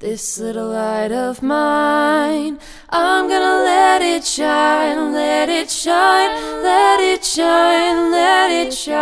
This little light of mine, I'm gonna let it shine, let it shine, let it shine, let it shine.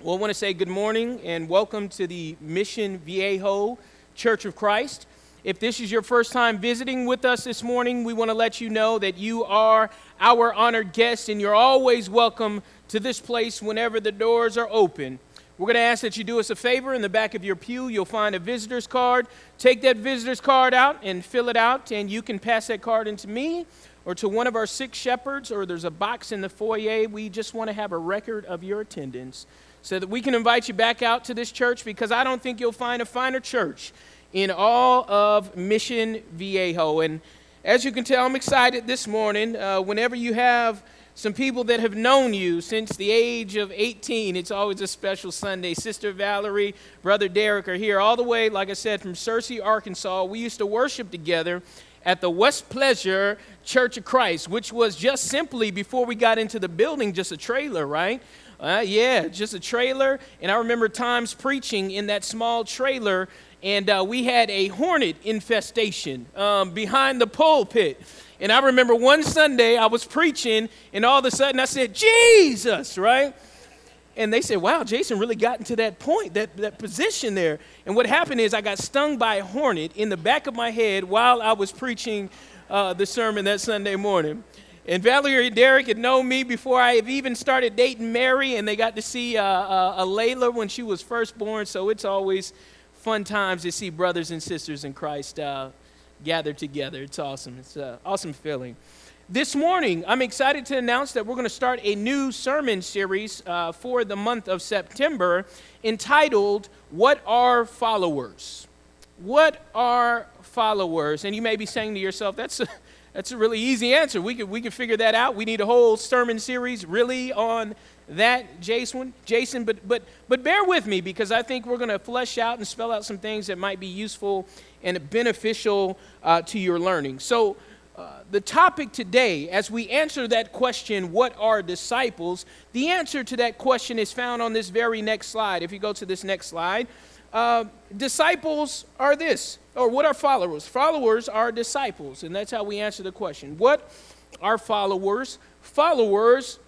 Well, I want to say good morning and welcome to the Mission Viejo Church of Christ. If this is your first time visiting with us this morning, we want to let you know that you are our honored guest and you're always welcome to this place whenever the doors are open. We're going to ask that you do us a favor. In the back of your pew, you'll find a visitor's card. Take that visitor's card out and fill it out, and you can pass that card into me or to one of our six shepherds, or there's a box in the foyer. We just want to have a record of your attendance so that we can invite you back out to this church because I don't think you'll find a finer church in all of Mission Viejo. And as you can tell, I'm excited this morning. Uh, whenever you have some people that have known you since the age of 18. It's always a special Sunday. Sister Valerie, Brother Derek are here all the way, like I said, from Searcy, Arkansas. We used to worship together at the West Pleasure Church of Christ, which was just simply, before we got into the building, just a trailer, right? Uh, yeah, just a trailer. And I remember times preaching in that small trailer, and uh, we had a hornet infestation um, behind the pulpit. And I remember one Sunday I was preaching, and all of a sudden I said, Jesus, right? And they said, Wow, Jason really got into that point, that, that position there. And what happened is I got stung by a hornet in the back of my head while I was preaching uh, the sermon that Sunday morning. And Valerie and Derek had known me before I have even started dating Mary, and they got to see uh, uh, a Layla when she was first born. So it's always fun times to see brothers and sisters in Christ uh, gathered together. It's awesome. It's an awesome feeling. This morning, I'm excited to announce that we're going to start a new sermon series uh, for the month of September entitled, What Are Followers? What are followers? And you may be saying to yourself, that's a, that's a really easy answer. We could, we could figure that out. We need a whole sermon series really on that, Jason. Jason, but, but, but bear with me because I think we're going to flesh out and spell out some things that might be useful and beneficial uh, to your learning. So, uh, the topic today, as we answer that question, what are disciples? The answer to that question is found on this very next slide. If you go to this next slide, uh, disciples are this, or what are followers? Followers are disciples, and that's how we answer the question. What are followers? Followers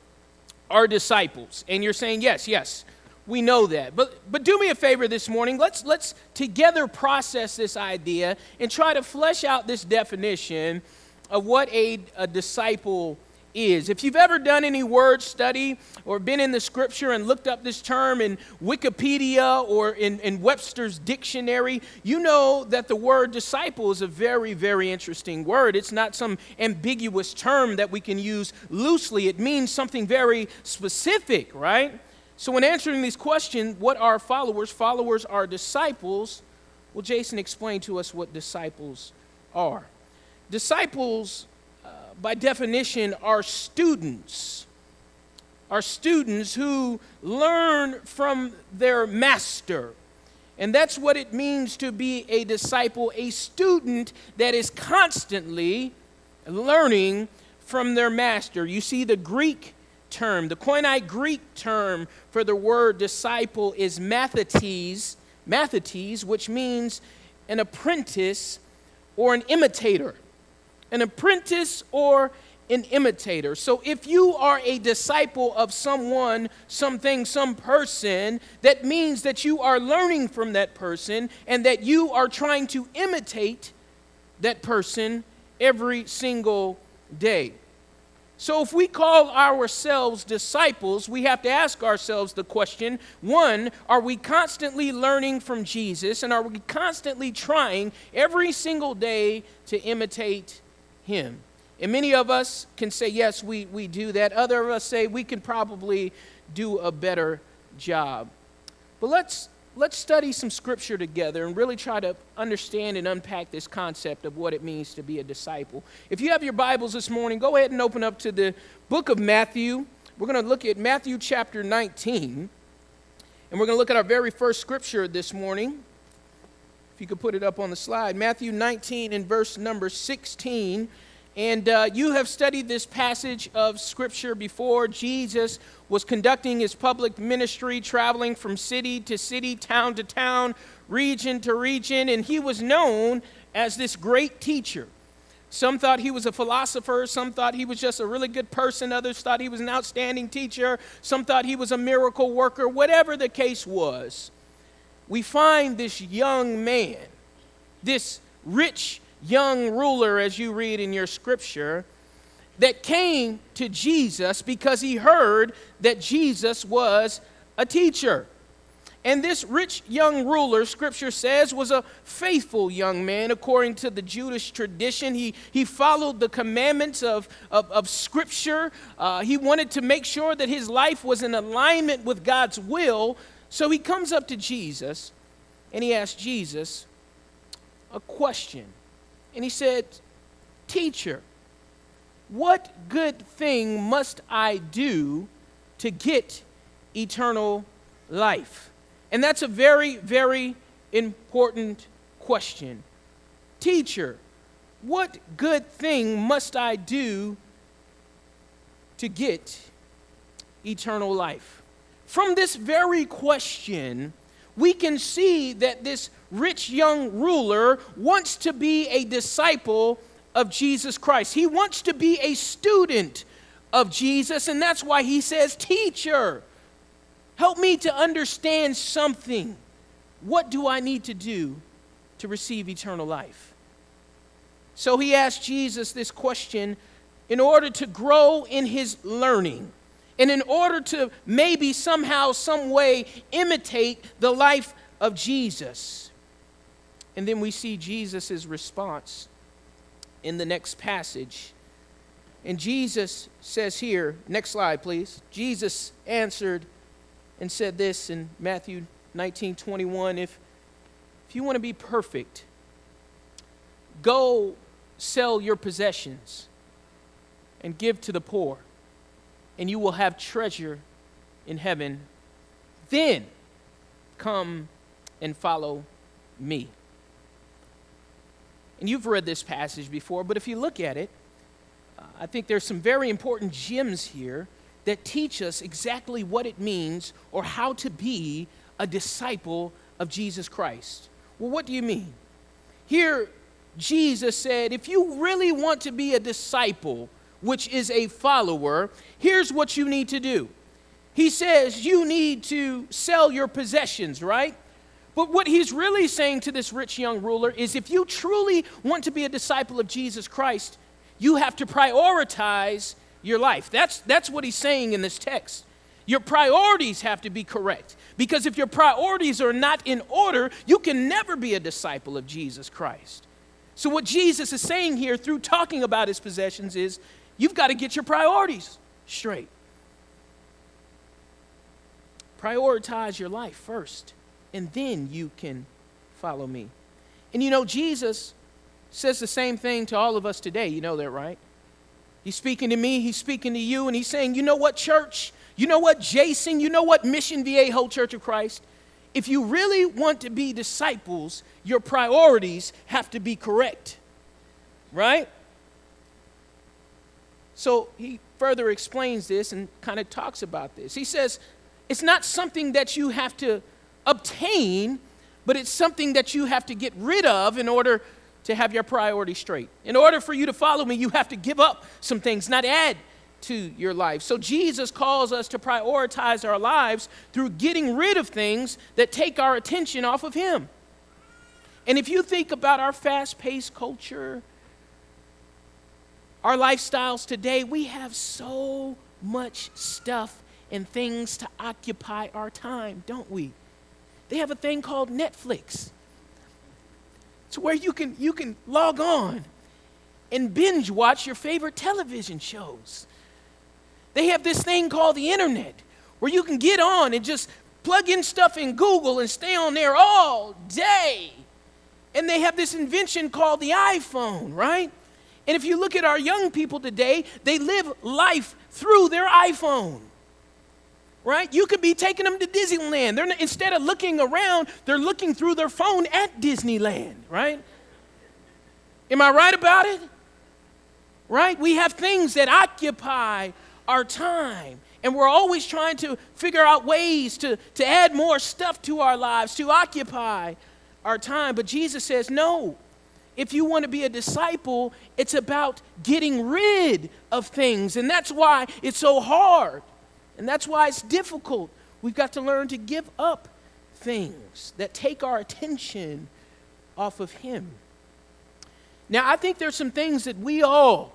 are disciples. And you're saying, yes, yes, we know that. But, but do me a favor this morning. Let's, let's together process this idea and try to flesh out this definition of what a, a disciple is. If you've ever done any word study or been in the scripture and looked up this term in Wikipedia or in, in Webster's dictionary, you know that the word disciple is a very, very interesting word. It's not some ambiguous term that we can use loosely, it means something very specific, right? So, in answering these questions, what are followers? Followers are disciples. Well, Jason explained to us what disciples are. Disciples, uh, by definition, are students. Are students who learn from their master. And that's what it means to be a disciple, a student that is constantly learning from their master. You see, the Greek term. The Koine Greek term for the word disciple is mathetes, mathetes, which means an apprentice or an imitator. An apprentice or an imitator. So if you are a disciple of someone, something, some person, that means that you are learning from that person and that you are trying to imitate that person every single day. So, if we call ourselves disciples, we have to ask ourselves the question one, are we constantly learning from Jesus and are we constantly trying every single day to imitate him? And many of us can say, yes, we, we do that. Other of us say we can probably do a better job. But let's let's study some scripture together and really try to understand and unpack this concept of what it means to be a disciple. If you have your Bibles this morning, go ahead and open up to the book of Matthew. We're going to look at Matthew chapter 19. And we're going to look at our very first scripture this morning. If you could put it up on the slide Matthew 19 and verse number 16. And uh, you have studied this passage of Scripture before. Jesus was conducting his public ministry, traveling from city to city, town to town, region to region, and he was known as this great teacher. Some thought he was a philosopher. Some thought he was just a really good person. Others thought he was an outstanding teacher. Some thought he was a miracle worker. Whatever the case was, we find this young man, this rich young ruler, as you read in your scripture, that came to Jesus because he heard that Jesus was a teacher. And this rich young ruler, scripture says, was a faithful young man according to the Jewish tradition. He, he followed the commandments of, of, of scripture. Uh, he wanted to make sure that his life was in alignment with God's will. So he comes up to Jesus and he asks Jesus a question. And he said, Teacher, what good thing must I do to get eternal life? And that's a very, very important question. Teacher, what good thing must I do to get eternal life? From this very question, we can see that this rich young ruler wants to be a disciple of Jesus Christ. He wants to be a student of Jesus, and that's why he says, Teacher, Help me to understand something. What do I need to do to receive eternal life? So he asked Jesus this question in order to grow in his learning and in order to maybe somehow, some way imitate the life of Jesus. And then we see Jesus' response in the next passage. And Jesus says here, next slide, please. Jesus answered, and said this in Matthew 19 21 if, if you want to be perfect, go sell your possessions and give to the poor, and you will have treasure in heaven. Then come and follow me. And you've read this passage before, but if you look at it, uh, I think there's some very important gems here that teach us exactly what it means or how to be a disciple of Jesus Christ. Well, what do you mean? Here, Jesus said, if you really want to be a disciple, which is a follower, here's what you need to do. He says you need to sell your possessions, right? But what he's really saying to this rich young ruler is if you truly want to be a disciple of Jesus Christ, you have to prioritize your life. That's, that's what he's saying in this text. Your priorities have to be correct. Because if your priorities are not in order, you can never be a disciple of Jesus Christ. So, what Jesus is saying here through talking about his possessions is you've got to get your priorities straight. Prioritize your life first, and then you can follow me. And you know, Jesus says the same thing to all of us today. You know that, right? He's speaking to me, he's speaking to you, and he's saying, You know what, church? You know what, Jason? You know what, Mission Viejo Church of Christ? If you really want to be disciples, your priorities have to be correct, right? So he further explains this and kind of talks about this. He says, It's not something that you have to obtain, but it's something that you have to get rid of in order to have your priorities straight. In order for you to follow me, you have to give up some things, not add to your life. So Jesus calls us to prioritize our lives through getting rid of things that take our attention off of Him. And if you think about our fast paced culture, our lifestyles today, we have so much stuff and things to occupy our time, don't we? They have a thing called Netflix to where you can, you can log on and binge watch your favorite television shows. They have this thing called the internet where you can get on and just plug in stuff in Google and stay on there all day. And they have this invention called the iPhone, right? And if you look at our young people today, they live life through their iPhone right? You could be taking them to Disneyland. They're not, instead of looking around, they're looking through their phone at Disneyland, right? Am I right about it? Right? We have things that occupy our time. And we're always trying to figure out ways to, to add more stuff to our lives, to occupy our time. But Jesus says, no. If you want to be a disciple, it's about getting rid of things. And that's why it's so hard. And that's why it's difficult. We've got to learn to give up things that take our attention off of Him. Now, I think there's some things that we all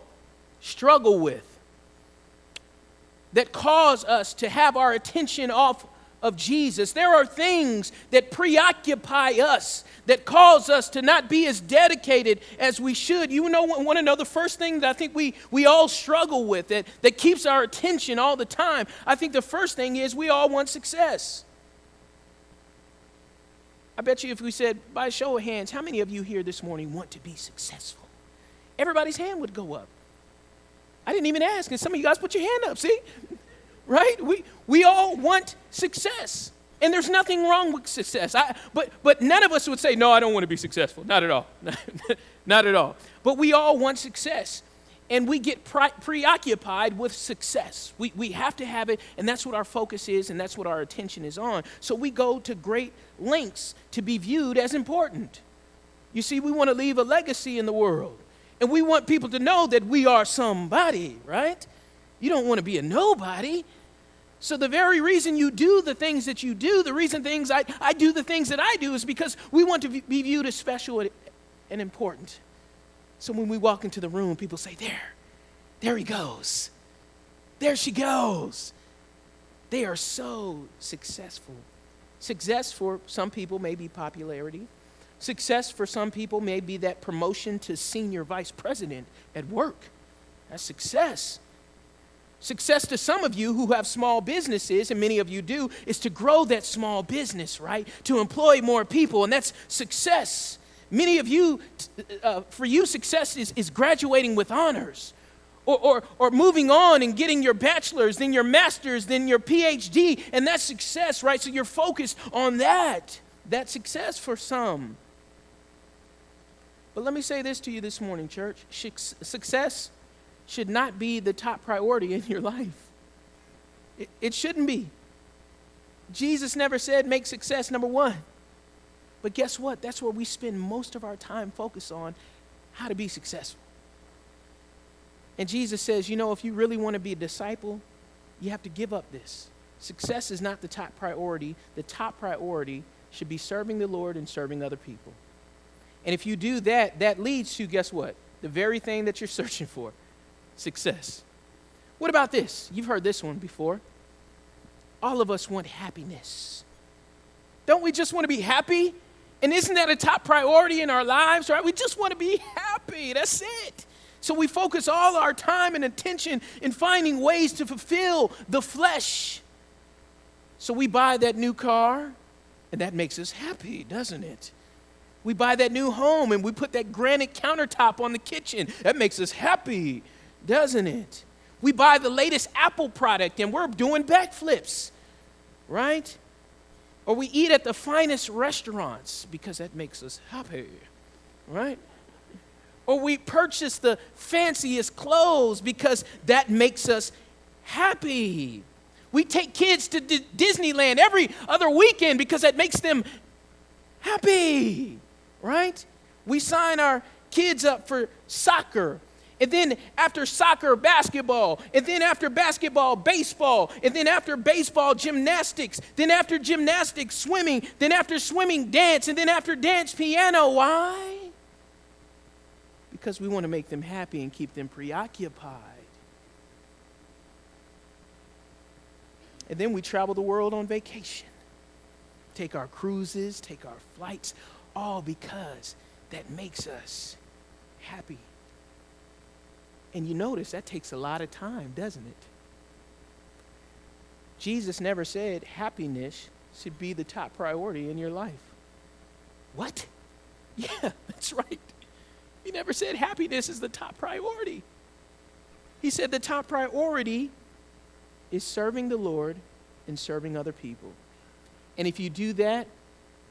struggle with that cause us to have our attention off of Jesus. There are things that preoccupy us that cause us to not be as dedicated as we should. You know, want to know the first thing that I think we, we all struggle with that, that keeps our attention all the time? I think the first thing is we all want success. I bet you if we said, by show of hands, how many of you here this morning want to be successful? Everybody's hand would go up. I didn't even ask, and some of you guys put your hand up, see? Right? We, we all want success. And there's nothing wrong with success. I, but, but none of us would say, no, I don't want to be successful. Not at all. Not at all. But we all want success and we get pre- preoccupied with success. We, we have to have it, and that's what our focus is, and that's what our attention is on. So we go to great lengths to be viewed as important. You see, we want to leave a legacy in the world, and we want people to know that we are somebody, right? You don't want to be a nobody. So, the very reason you do the things that you do, the reason things I, I do the things that I do, is because we want to be viewed as special and important. So when we walk into the room, people say, There, there he goes. There she goes. They are so successful. Success for some people may be popularity. Success for some people may be that promotion to senior vice president at work. That's success. Success to some of you who have small businesses, and many of you do, is to grow that small business, right? To employ more people, and that's success. Many of you, uh, for you, success is, is graduating with honors. Or, or, or moving on and getting your bachelor's, then your master's, then your PhD, and that's success, right? So you're focused on that. That's success for some. But let me say this to you this morning, church success should not be the top priority in your life. It, it shouldn't be. Jesus never said make success number one. But guess what? That's where we spend most of our time focused on how to be successful. And Jesus says, you know, if you really want to be a disciple, you have to give up this. Success is not the top priority. The top priority should be serving the Lord and serving other people. And if you do that, that leads to, guess what? The very thing that you're searching for success. What about this? You've heard this one before. All of us want happiness. Don't we just want to be happy? And isn't that a top priority in our lives, right? We just want to be happy. That's it. So we focus all our time and attention in finding ways to fulfill the flesh. So we buy that new car, and that makes us happy, doesn't it? We buy that new home and we put that granite countertop on the kitchen. That makes us happy, doesn't it? We buy the latest Apple product and we're doing backflips, right? Or we eat at the finest restaurants because that makes us happy, right? Or we purchase the fanciest clothes because that makes us happy. We take kids to D- Disneyland every other weekend because that makes them happy, right? We sign our kids up for soccer and then after soccer, basketball. And then after basketball, baseball. And then after baseball, gymnastics. Then after gymnastics, swimming. Then after swimming, dance. And then after dance, piano. Why? Because we want to make them happy and keep them preoccupied. And then we travel the world on vacation. Take our cruises, take our flights, all because that makes us happy. And you notice that takes a lot of time, doesn't it? Jesus never said happiness should be the top priority in your life. What? Yeah, that's right. He never said happiness is the top priority. He said the top priority is serving the Lord and serving other people. And if you do that,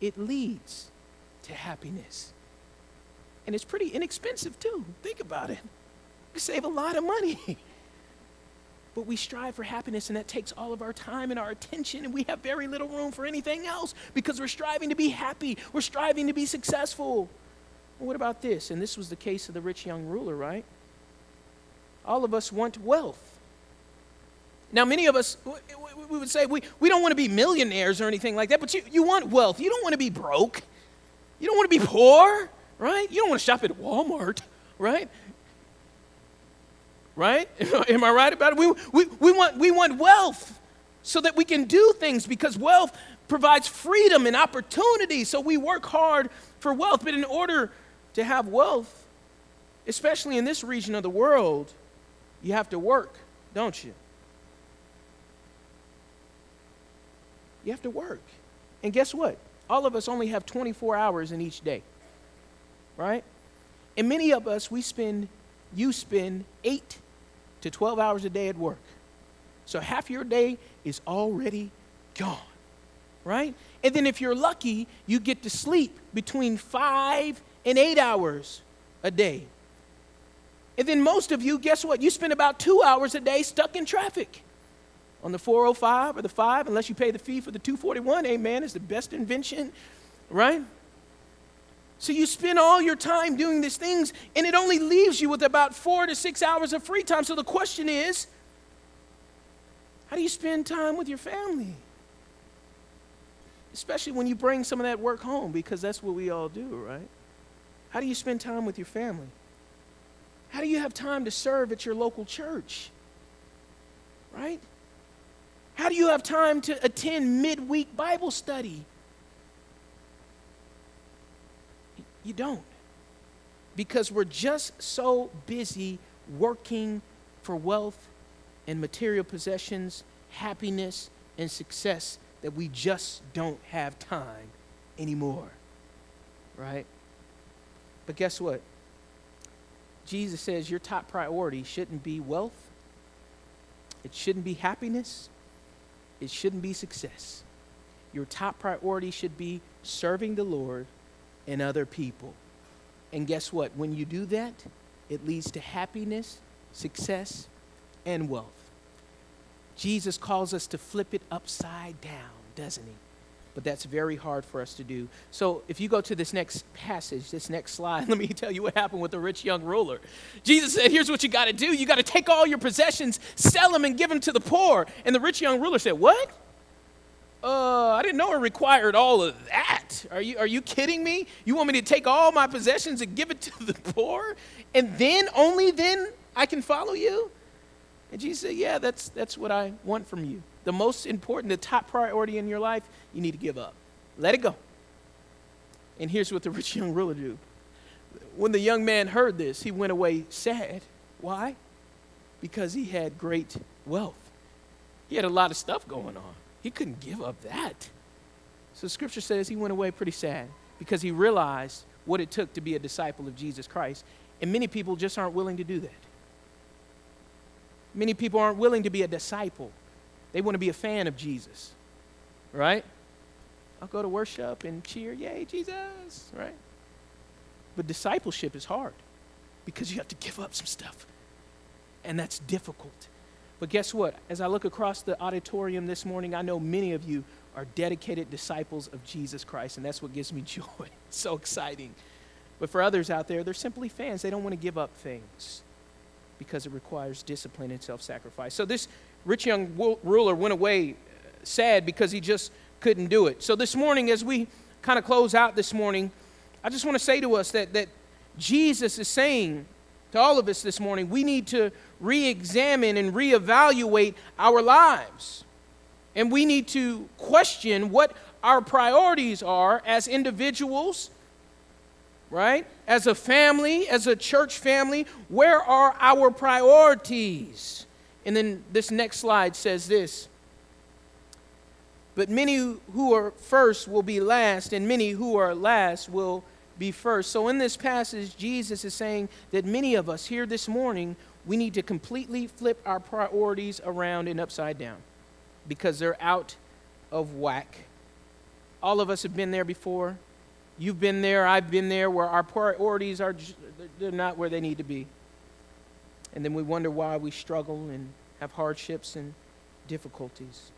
it leads to happiness. And it's pretty inexpensive too. Think about it. Save a lot of money. but we strive for happiness, and that takes all of our time and our attention, and we have very little room for anything else because we're striving to be happy, we're striving to be successful. Well, what about this? And this was the case of the rich young ruler, right? All of us want wealth. Now, many of us, we would say we, we don't want to be millionaires or anything like that, but you, you want wealth. You don't want to be broke. You don't want to be poor, right? You don't want to shop at Walmart, right? Right? Am I right about it? We, we, we, want, we want wealth so that we can do things because wealth provides freedom and opportunity. So we work hard for wealth. But in order to have wealth, especially in this region of the world, you have to work, don't you? You have to work. And guess what? All of us only have 24 hours in each day, right? And many of us, we spend, you spend 8 to 12 hours a day at work. So half your day is already gone, right? And then if you're lucky, you get to sleep between 5 and 8 hours a day. And then most of you, guess what? You spend about two hours a day stuck in traffic on the 405 or the 5, unless you pay the fee for the 241. Amen. It's the best invention, right? So you spend all your time doing these things, and it only leaves you with about four to six hours of free time. So the question is how do you spend time with your family? Especially when you bring some of that work home, because that's what we all do, right? How do you spend time with your family? How do you have time to serve at your local church? Right? How do you have time to attend midweek Bible study? You don't. Because we're just so busy working for wealth and material possessions, happiness and success that we just don't have time anymore. Right? But guess what? Jesus says your top priority shouldn't be wealth, it shouldn't be happiness, it shouldn't be success. Your top priority should be serving the Lord and other people. And guess what? When you do that, it leads to happiness, success, and wealth. Jesus calls us to flip it upside down, doesn't he? But that's very hard for us to do. So if you go to this next passage, this next slide, let me tell you what happened with the rich young ruler. Jesus said, Here's what you got to do. You got to take all your possessions, sell them, and give them to the poor. And the rich young ruler said, What? Uh, I didn't know it required all of that. Are you, are you kidding me? You want me to take all my possessions and give it to the poor? And then, only then, I can follow you? And Jesus said, Yeah, that's, that's what I want from you the most important, the top priority in your life, you need to give up. Let it go. And here's what the rich young ruler do. When the young man heard this, he went away sad. Why? Because he had great wealth. He had a lot of stuff going on. He couldn't give up that. So scripture says he went away pretty sad because he realized what it took to be a disciple of Jesus Christ. And many people just aren't willing to do that. Many people aren't willing to be a disciple. They want to be a fan of Jesus, right? I'll go to worship and cheer, yay, Jesus, right? But discipleship is hard because you have to give up some stuff. And that's difficult. But guess what? As I look across the auditorium this morning, I know many of you are dedicated disciples of Jesus Christ, and that's what gives me joy. It's so exciting. But for others out there, they're simply fans. They don't want to give up things because it requires discipline and self sacrifice. So this rich young ruler went away uh, sad because he just couldn't do it. So this morning, as we kind of close out this morning, I just want to say to us that, that Jesus is saying to all of us this morning, we need to re examine and reevaluate our lives. And we need to question what our priorities are as individuals, right? As a family, as a church family, where are our priorities? And then this next slide says this But many who are first will be last, and many who are last will be first. So in this passage, Jesus is saying that many of us here this morning, we need to completely flip our priorities around and upside down because they're out of whack. All of us have been there before. You've been there, I've been there, where our priorities are they're not where they need to be and then we wonder why we struggle and have hardships and difficulties.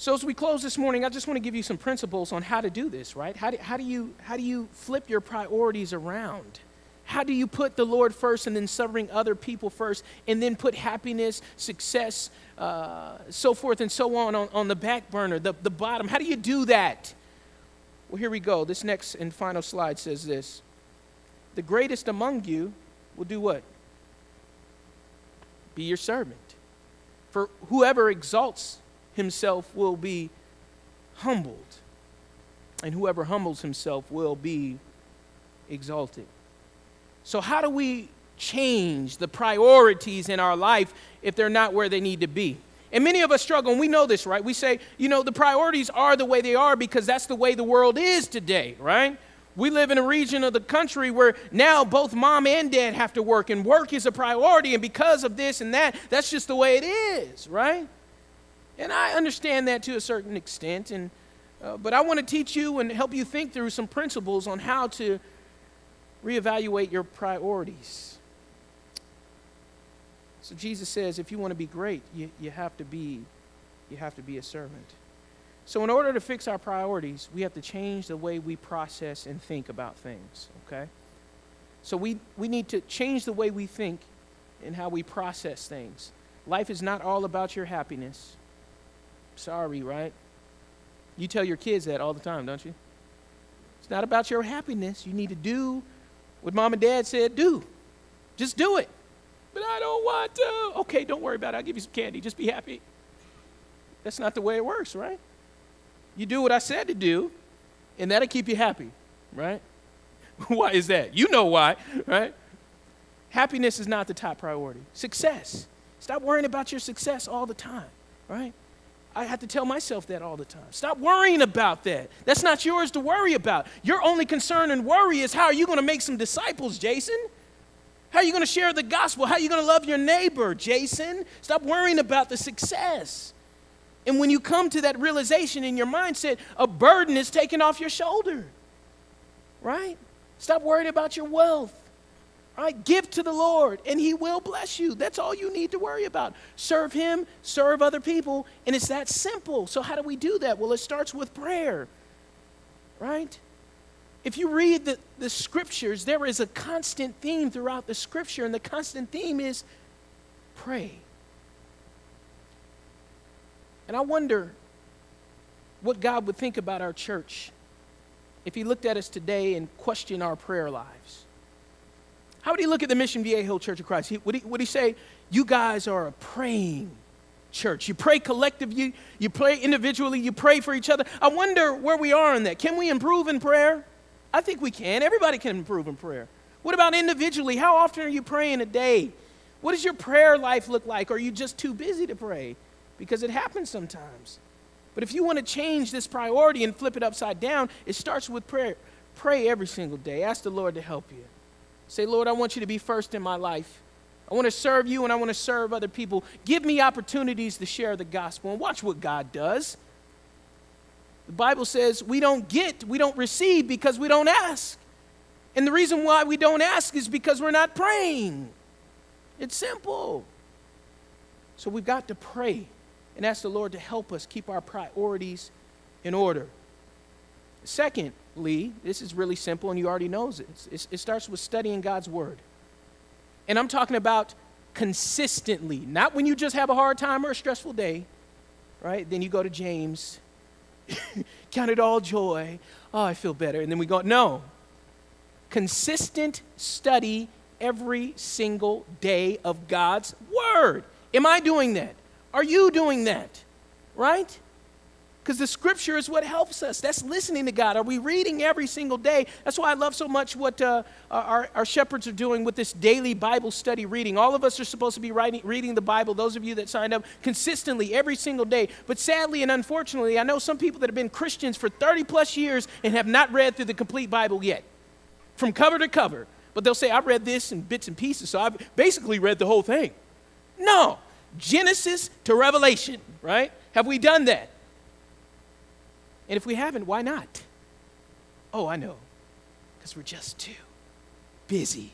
So, as we close this morning, I just want to give you some principles on how to do this, right? How do, how do, you, how do you flip your priorities around? How do you put the Lord first and then serving other people first and then put happiness, success, uh, so forth and so on, on on the back burner, the, the bottom? How do you do that? Well, here we go. This next and final slide says this The greatest among you will do what? Be your servant. For whoever exalts himself will be humbled, and whoever humbles himself will be exalted. So, how do we change the priorities in our life if they're not where they need to be? And many of us struggle, and we know this, right? We say, you know, the priorities are the way they are because that's the way the world is today, right? We live in a region of the country where now both mom and dad have to work, and work is a priority, and because of this and that, that's just the way it is, right? And I understand that to a certain extent, and, uh, but I want to teach you and help you think through some principles on how to reevaluate your priorities. So Jesus says if you want to be great, you, you have to be you have to be a servant. So in order to fix our priorities, we have to change the way we process and think about things, okay? So we, we need to change the way we think and how we process things. Life is not all about your happiness. Sorry, right? You tell your kids that all the time, don't you? It's not about your happiness. You need to do what mom and dad said do. Just do it. But I don't want to. Okay, don't worry about it. I'll give you some candy. Just be happy. That's not the way it works, right? You do what I said to do, and that'll keep you happy, right? why is that? You know why, right? Happiness is not the top priority. Success. Stop worrying about your success all the time, right? I have to tell myself that all the time. Stop worrying about that. That's not yours to worry about. Your only concern and worry is how are you going to make some disciples, Jason? How are you going to share the gospel? How are you going to love your neighbor, Jason? Stop worrying about the success. And when you come to that realization in your mindset, a burden is taken off your shoulder, right? Stop worrying about your wealth. Right? Give to the Lord and He will bless you. That's all you need to worry about. Serve Him, serve other people, and it's that simple. So, how do we do that? Well, it starts with prayer, right? If you read the, the scriptures, there is a constant theme throughout the scripture, and the constant theme is pray. And I wonder what God would think about our church if He looked at us today and questioned our prayer lives. How would he look at the Mission Viejo Church of Christ? He, would, he, would he say, You guys are a praying church? You pray collectively, you pray individually, you pray for each other. I wonder where we are in that. Can we improve in prayer? I think we can. Everybody can improve in prayer. What about individually? How often are you praying a day? What does your prayer life look like? Are you just too busy to pray? Because it happens sometimes. But if you want to change this priority and flip it upside down, it starts with prayer. Pray every single day. Ask the Lord to help you. Say, Lord, I want you to be first in my life. I want to serve you and I want to serve other people. Give me opportunities to share the gospel. And watch what God does. The Bible says we don't get, we don't receive because we don't ask. And the reason why we don't ask is because we're not praying. It's simple. So we've got to pray and ask the Lord to help us keep our priorities in order. Secondly, this is really simple and you already know it. it starts with studying God's Word. And I'm talking about consistently, not when you just have a hard time or a stressful day, right? Then you go to James, count it all joy. Oh, I feel better. And then we go, no. Consistent study every single day of God's Word. Am I doing that? Are you doing that? Right? Because the scripture is what helps us. That's listening to God. Are we reading every single day? That's why I love so much what uh, our, our shepherds are doing with this daily Bible study reading. All of us are supposed to be writing, reading the Bible, those of you that signed up consistently every single day. But sadly and unfortunately, I know some people that have been Christians for 30 plus years and have not read through the complete Bible yet, from cover to cover. But they'll say, I read this in bits and pieces, so I've basically read the whole thing. No, Genesis to Revelation, right? Have we done that? And if we haven't, why not? Oh, I know. Because we're just too busy.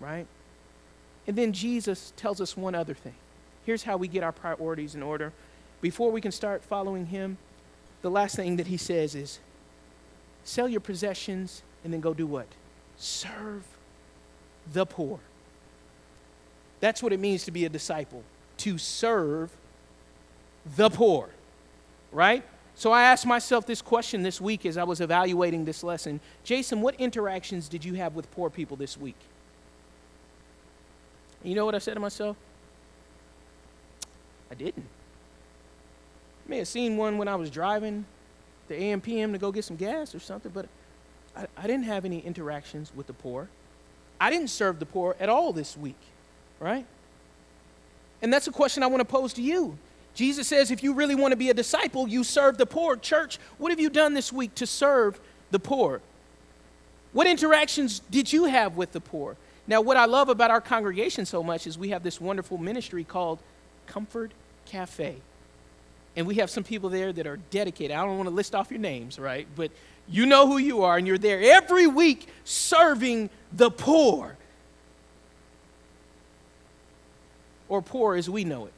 Right? And then Jesus tells us one other thing. Here's how we get our priorities in order. Before we can start following him, the last thing that he says is sell your possessions and then go do what? Serve the poor. That's what it means to be a disciple, to serve the poor, right? So I asked myself this question this week as I was evaluating this lesson Jason, what interactions did you have with poor people this week? You know what I said to myself? I didn't. I may have seen one when I was driving the AMPM to go get some gas or something, but I, I didn't have any interactions with the poor. I didn't serve the poor at all this week, right? And that's a question I want to pose to you. Jesus says, if you really want to be a disciple, you serve the poor. Church, what have you done this week to serve the poor? What interactions did you have with the poor? Now, what I love about our congregation so much is we have this wonderful ministry called Comfort Cafe. And we have some people there that are dedicated. I don't want to list off your names, right? But you know who you are, and you're there every week serving the poor. Or poor as we know it.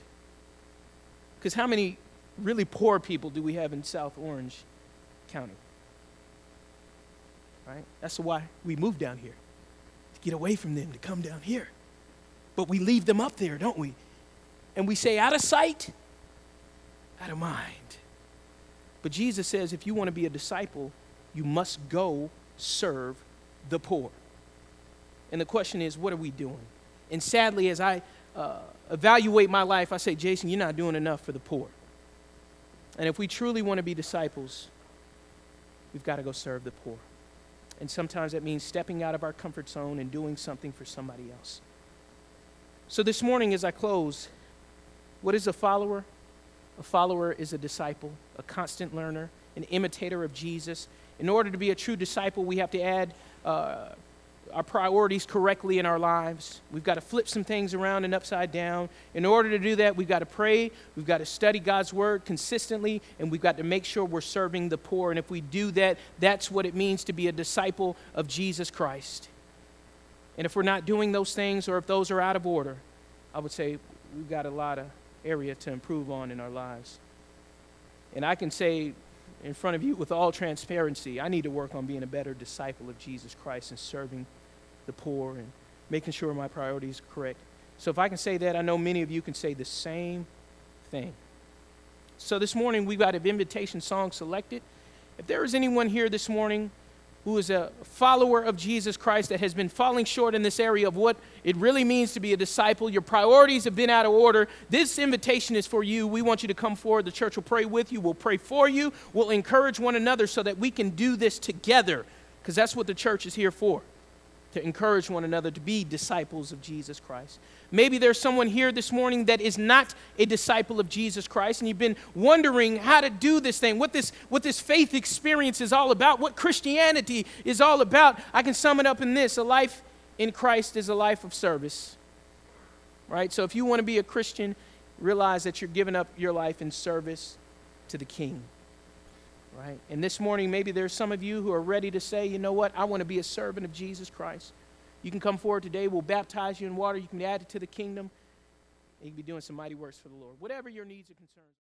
Because how many really poor people do we have in South Orange County? Right? That's why we moved down here to get away from them, to come down here. But we leave them up there, don't we? And we say, out of sight, out of mind. But Jesus says, if you want to be a disciple, you must go serve the poor. And the question is, what are we doing? And sadly, as I uh, evaluate my life, I say, Jason, you're not doing enough for the poor. And if we truly want to be disciples, we've got to go serve the poor. And sometimes that means stepping out of our comfort zone and doing something for somebody else. So this morning, as I close, what is a follower? A follower is a disciple, a constant learner, an imitator of Jesus. In order to be a true disciple, we have to add uh, our priorities correctly in our lives. We've got to flip some things around and upside down. In order to do that, we've got to pray, we've got to study God's word consistently, and we've got to make sure we're serving the poor. And if we do that, that's what it means to be a disciple of Jesus Christ. And if we're not doing those things, or if those are out of order, I would say we've got a lot of area to improve on in our lives. And I can say in front of you with all transparency, I need to work on being a better disciple of Jesus Christ and serving the poor and making sure my priorities are correct. So if I can say that, I know many of you can say the same thing. So this morning we've got an invitation song selected. If there is anyone here this morning who is a follower of Jesus Christ that has been falling short in this area of what it really means to be a disciple, your priorities have been out of order, this invitation is for you. We want you to come forward. The church will pray with you, we'll pray for you, we'll encourage one another so that we can do this together because that's what the church is here for to encourage one another to be disciples of Jesus Christ. Maybe there's someone here this morning that is not a disciple of Jesus Christ, and you've been wondering how to do this thing, what this, what this faith experience is all about, what Christianity is all about. I can sum it up in this a life in Christ is a life of service. Right? So if you want to be a Christian, realize that you're giving up your life in service to the King right? And this morning, maybe there's some of you who are ready to say, you know what, I want to be a servant of Jesus Christ. You can come forward today. We'll baptize you in water. You can be added to the kingdom. And you can be doing some mighty works for the Lord. Whatever your needs and concerns.